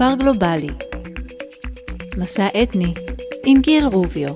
כפר גלובלי. מסע אתני עם גיל רוביו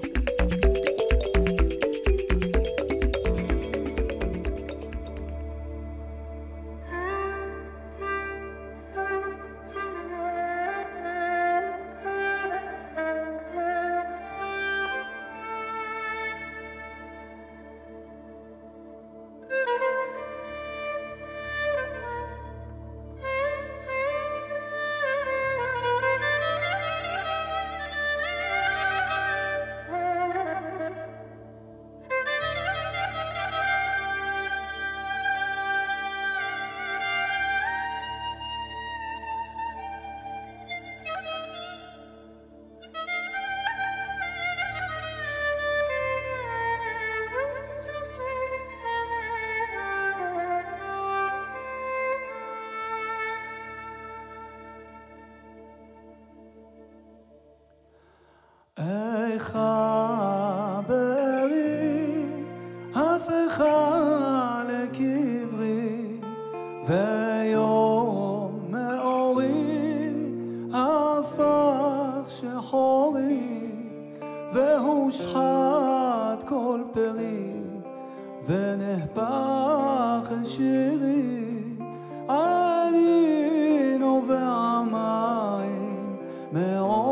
נחת כל פרי, ונהפך אל שירי, עלינו ועמיים, מעוד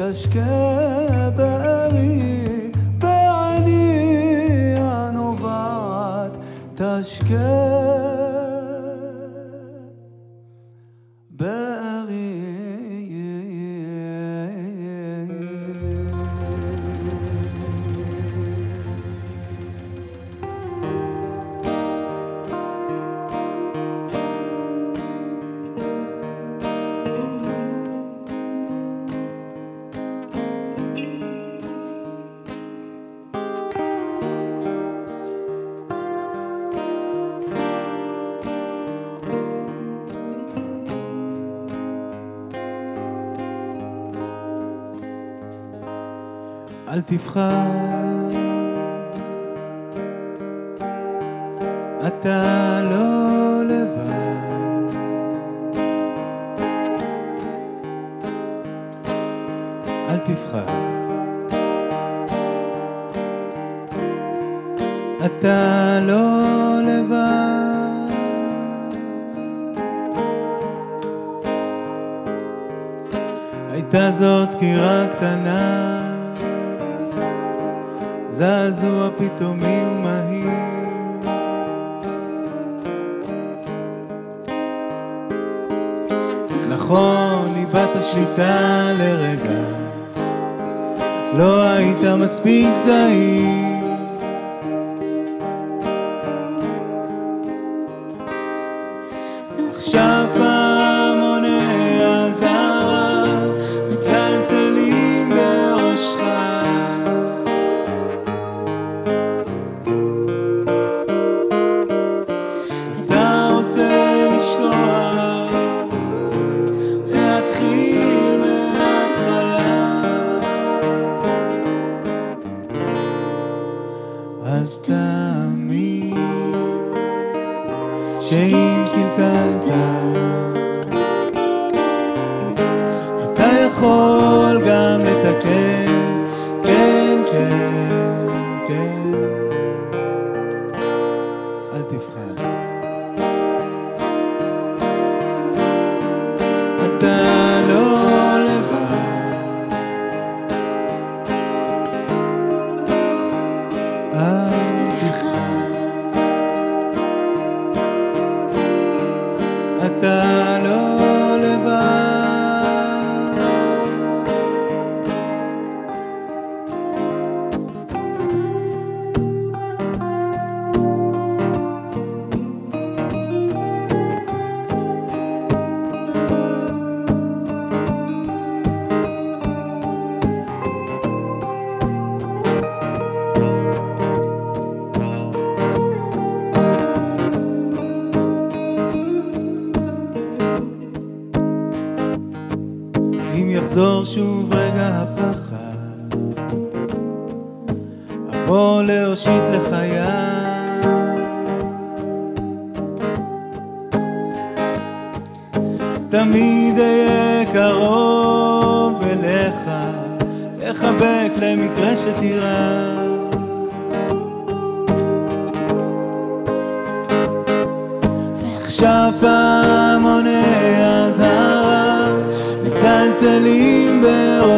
تشكى بقى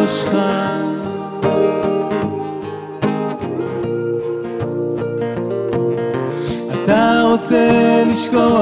בראשך אתה רוצה לשכוח,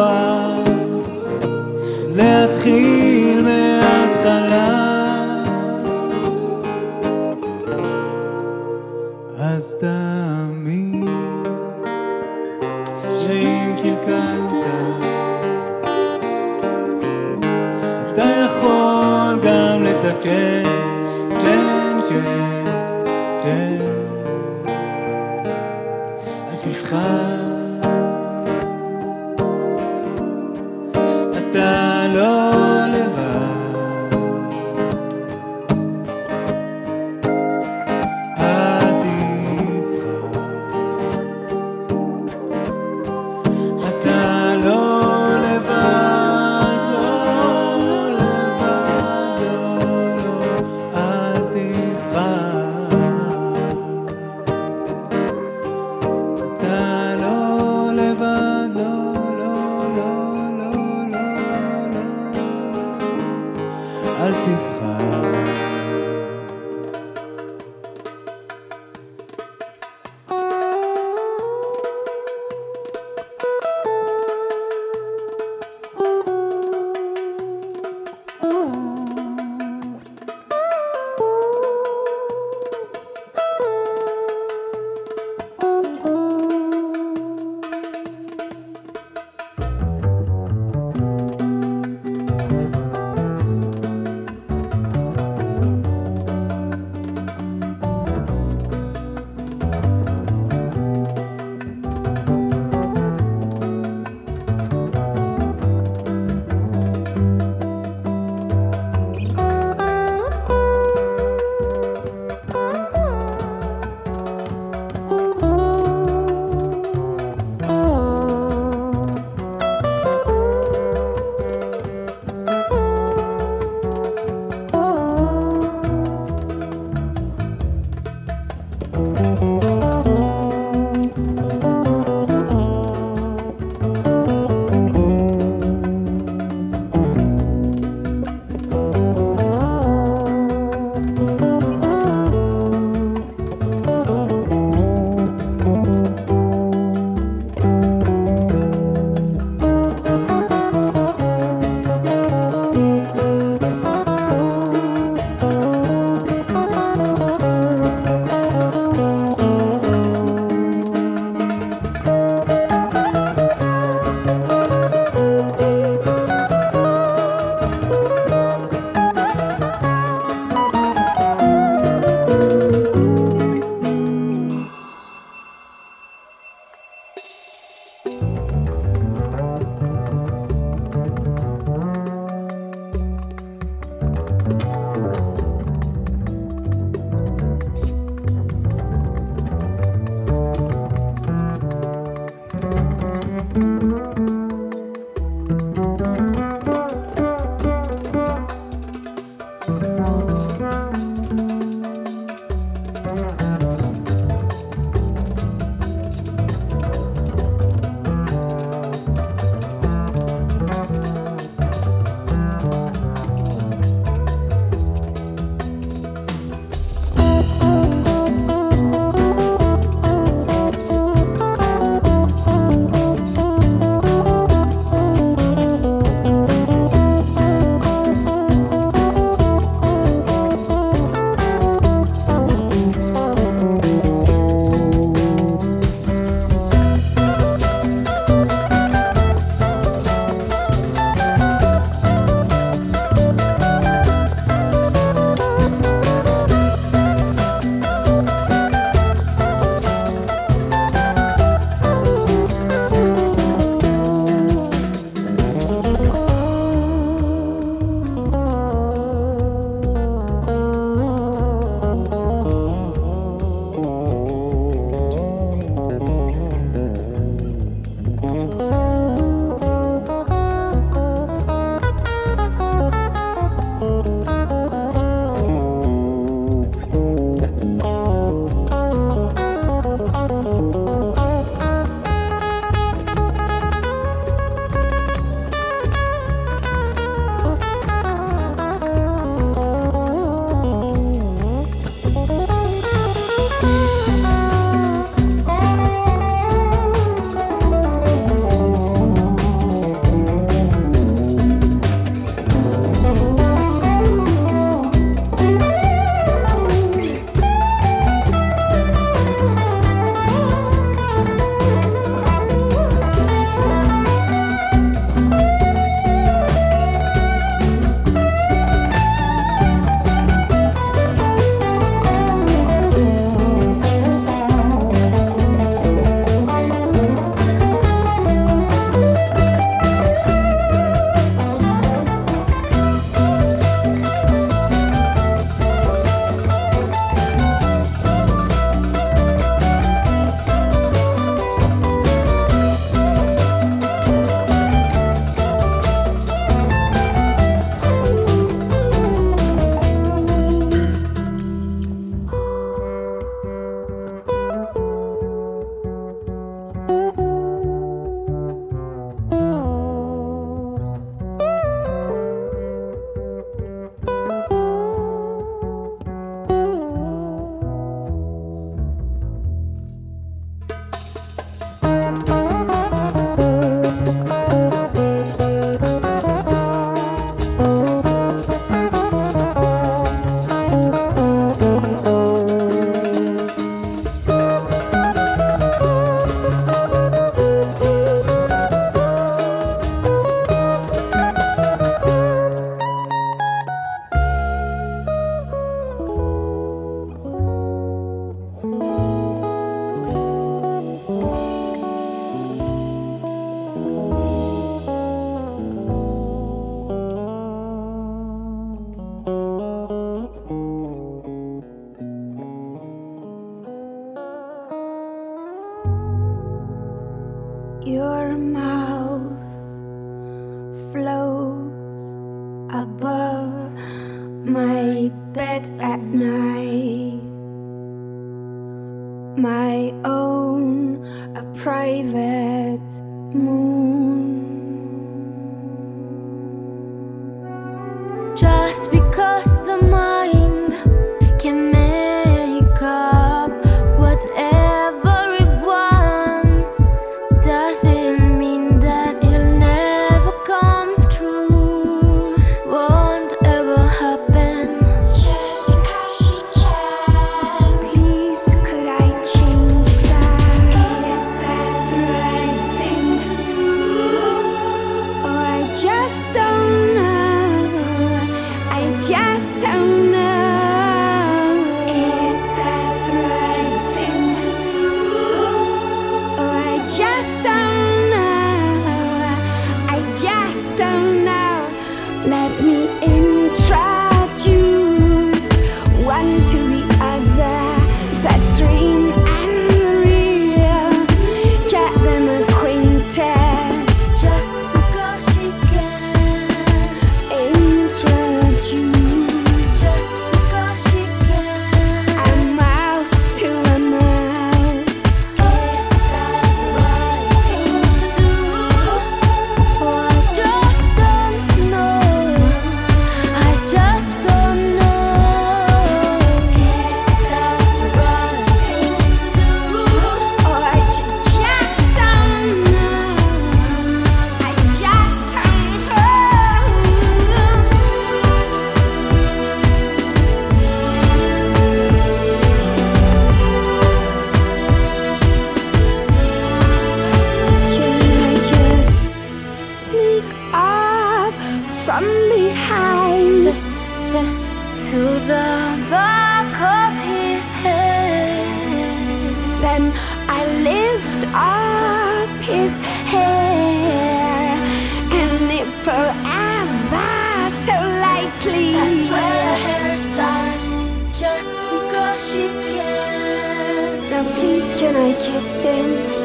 sin.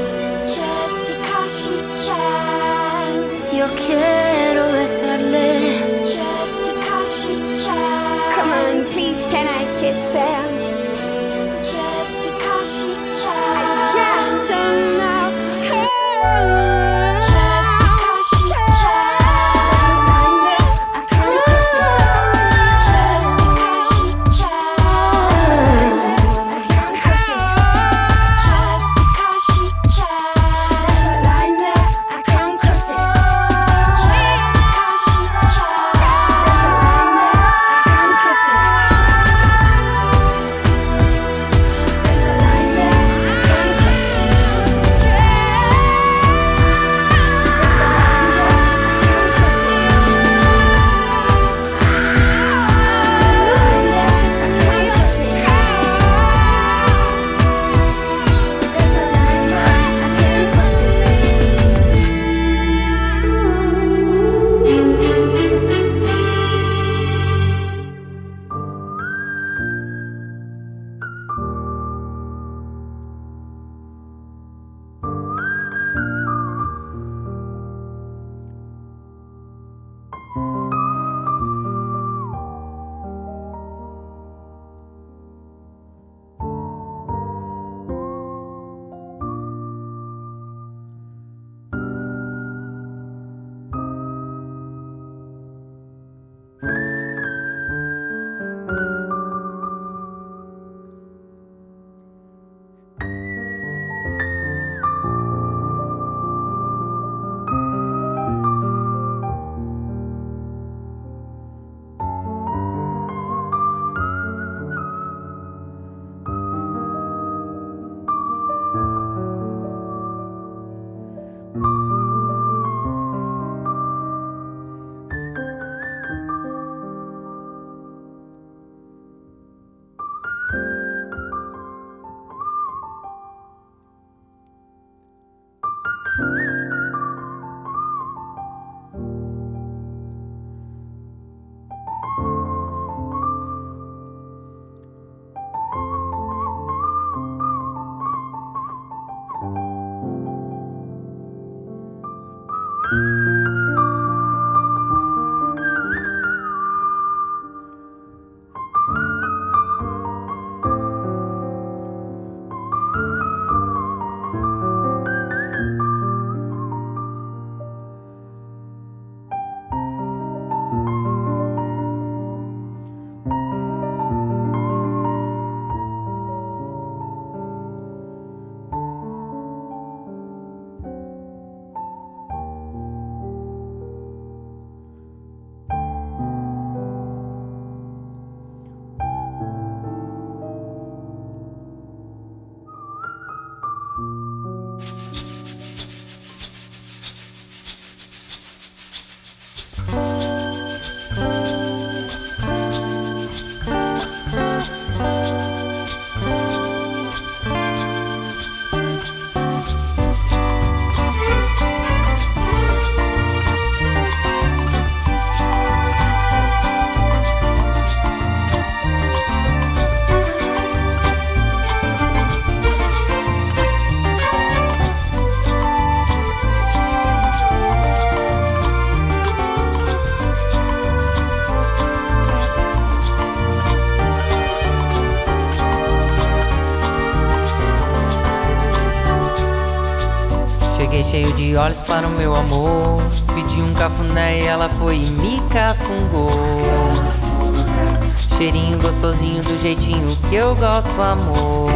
Amor.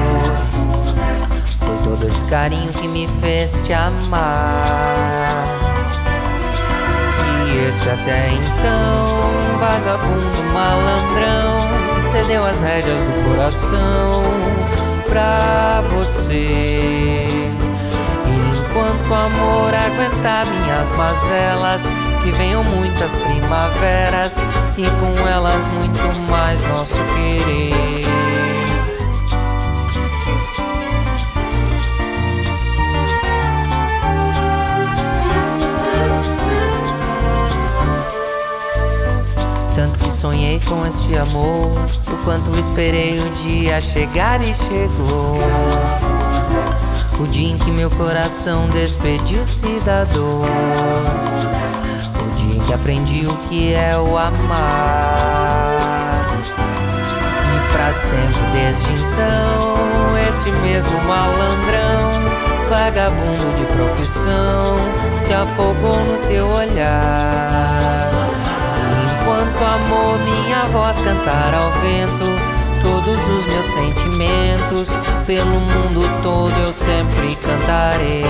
Foi todo esse carinho que me fez te amar. E esse até então, vagabundo malandrão, cedeu as rédeas do coração pra você. E enquanto o amor aguentar minhas mazelas, que venham muitas primaveras e com elas muito mais nosso querer. Sonhei com este amor, o quanto esperei o dia chegar e chegou. O dia em que meu coração despediu-se da dor. O dia em que aprendi o que é o amar. E pra sempre desde então, este mesmo malandrão, vagabundo de profissão, se afogou no teu olhar. Enquanto amor, minha voz cantar ao vento, todos os meus sentimentos, pelo mundo todo eu sempre cantarei.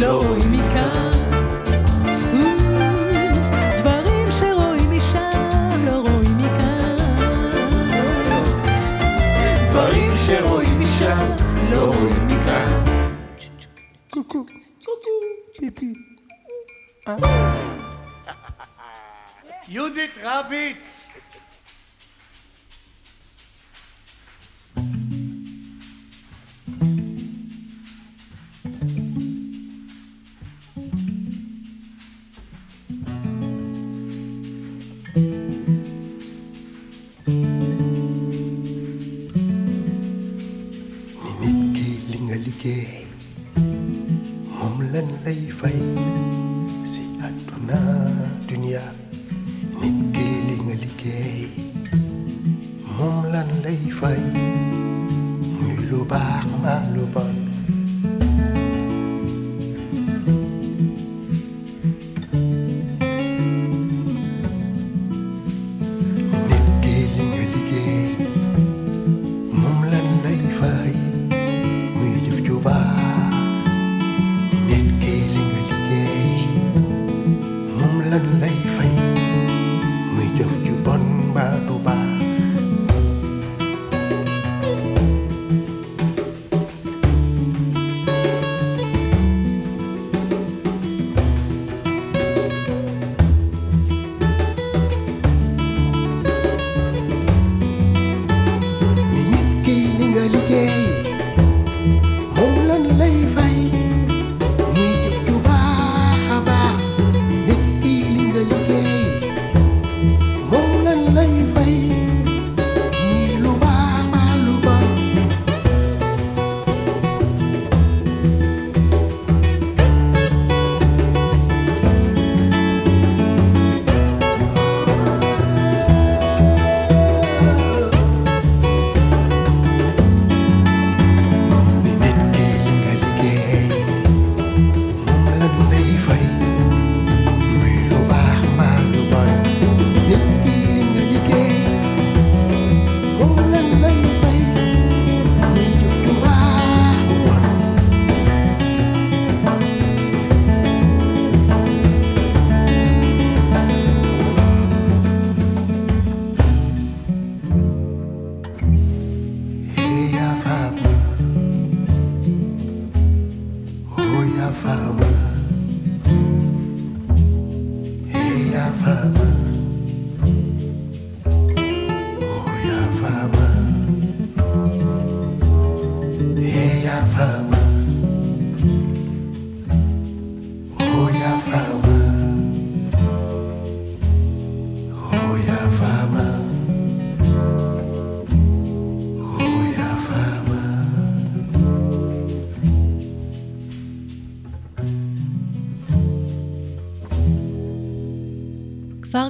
לא רואים מכאן. Mm-hmm. דברים שרואים משם לא רואים מכאן. דברים שרואים משם לא רואים מכאן. קוקו, קוקו, טיפי. יהודית רביץ!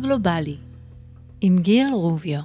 גלובלי, עם גיל רוביו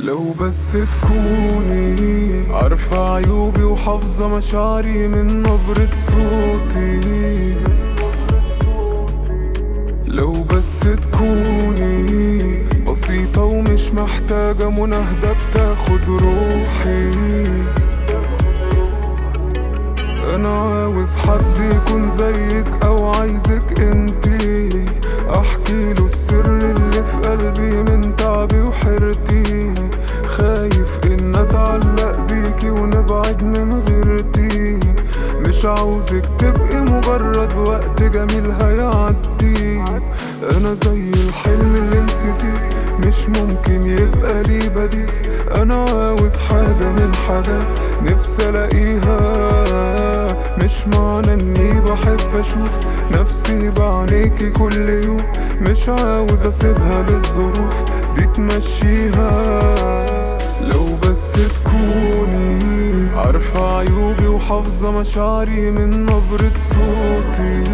لو بس تكوني عارفة عيوبي وحافظة مشاعري من نبرة صوتي. لو بس تكوني بسيطة ومش محتاجة مناهدة بتاخد روحي. أنا عاوز حد يكون زيك أو عايزك انتي أحكي له السر اللي في قلبي من تعبي وحيرتي خايف إن أتعلق بيكي ونبعد من غيرتي. مش عاوزك تبقي مجرد وقت جميل هيعدي. أنا زي الحلم اللي نسيتي مش ممكن يبقى لي بديل. حاجات نفسي ألاقيها. مش معنى إني بحب أشوف نفسي بعينيكي كل يوم. مش عاوز أسيبها للظروف دي تمشيها. لو بس تكوني عارفة عيوبي وحافظة مشاعري من نبرة صوتي.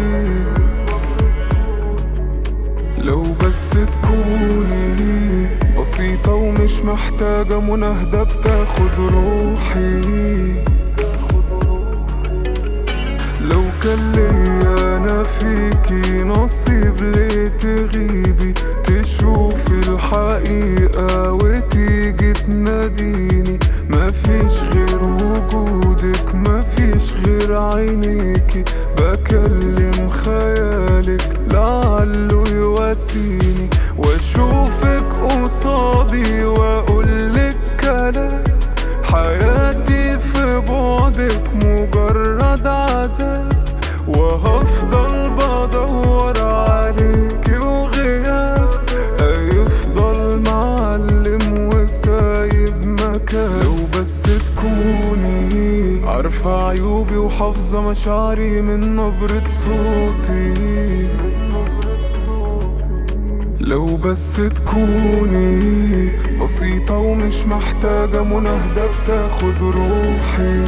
لو بس تكوني بسيطة ومش محتاجة مناهدة بتاخد روحي. كان أنا فيكي نصيب ليه تغيبي. تشوفي الحقيقة وتيجي تناديني. مفيش غير وجودك مفيش غير عينيكي. بكلم خيالك لعله يواسيني. وأشوفك قصادي وأقولك كلام. حياتي في بعدك مجرد عذاب. وهفضل بدور عليكي وغياب هيفضل معلم وسايب مكان. لو بس تكوني عارفة عيوبي وحافظة مشاعري من نبرة صوتي. لو بس تكوني بسيطة ومش محتاجة مناهدة بتاخد روحي.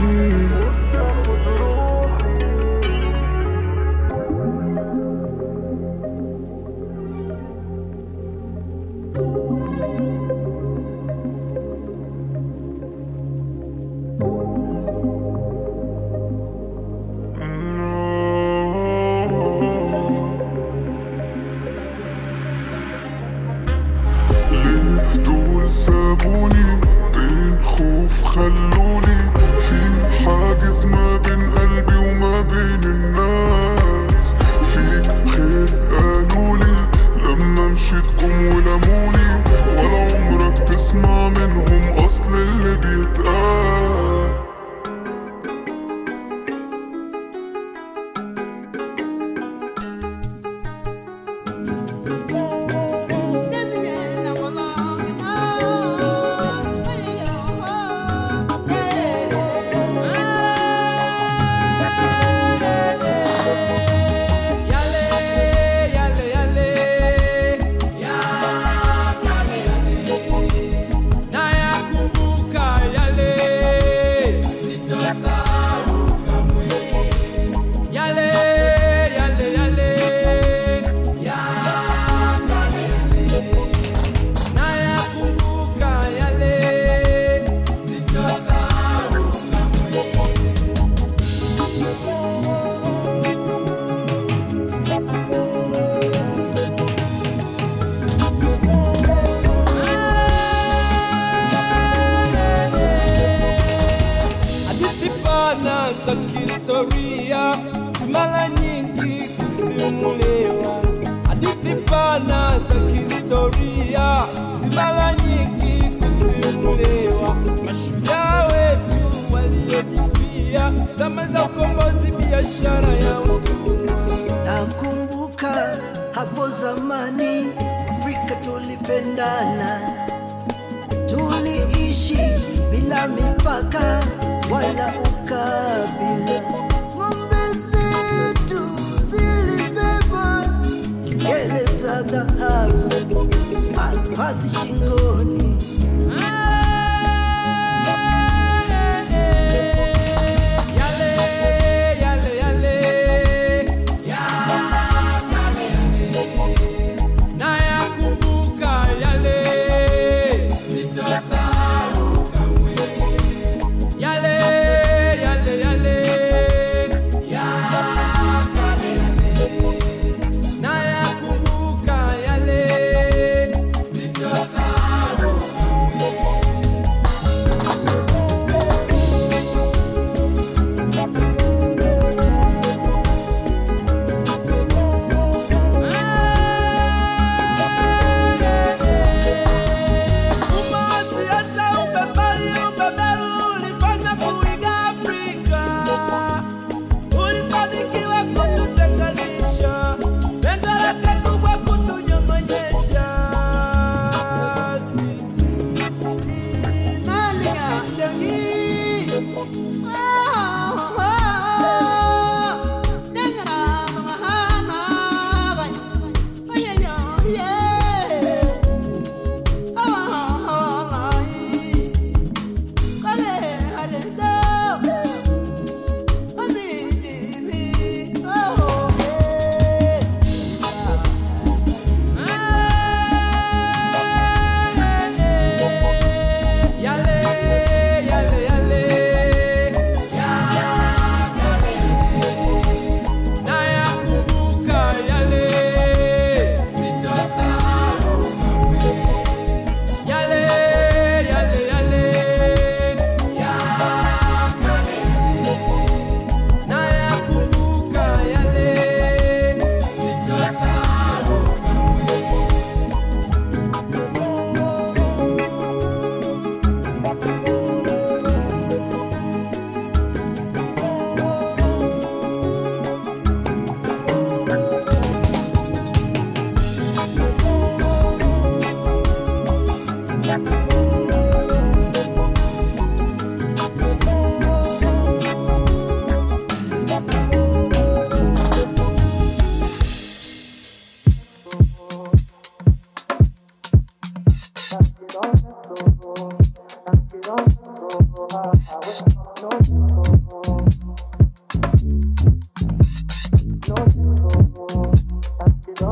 Me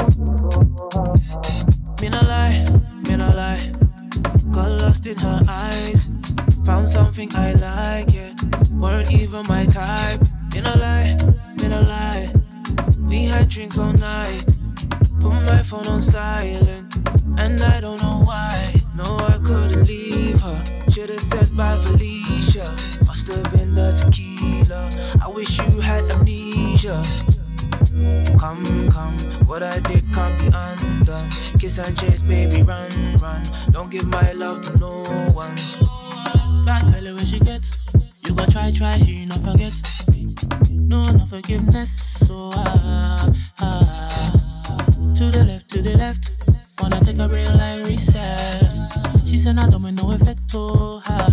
no lie, me no lie. Got lost in her eyes. Found something I like, yeah. Weren't even my type. Me no lie, me no lie. We had drinks all night. Put my phone on silent. And I don't know why. No, I couldn't leave her. Should've said bye, Felicia. Must have been the tequila. I wish you had amnesia. Come, come, what I did can't be undone. Kiss and chase, baby, run, run. Don't give my love to no one. Bad belly when she get. You go try, try, she not forget. No, no forgiveness. So ah, ah. To the left, to the left. Wanna take a real life reset. She said, I don't make no effect. Oh, ha,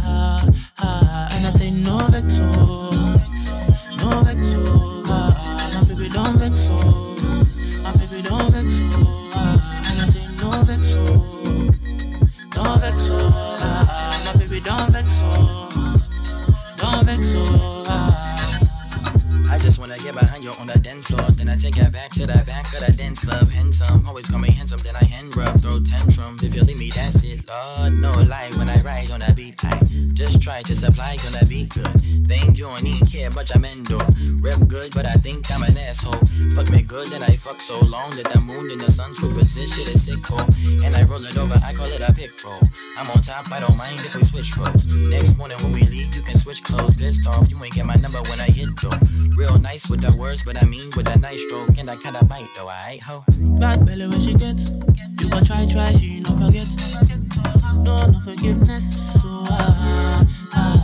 Yeah. Back to the back of the dance club. Handsome, always call me handsome. Then I hand rub, throw tantrums. If you leave me, that's it. Lord, no lie when I ride on the beat. I just try to supply on the beat good. Think you don't even care much, I'm endo. Rep good, but I think I'm an asshole. Fuck me good, then I fuck so long that the moon and the sun superposition is sick cold. And I roll it over, I call it a pick roll. I'm on top, I don't mind if we switch roles. Next morning when we leave, you can switch clothes. Pissed off, you ain't get my number when I hit though. Real nice with the words, but I mean with a nice stroke. And I kinda bite though, I ho. Bad belly when she get. You go try, try, she not forget. No, no forgiveness. So ah, ah.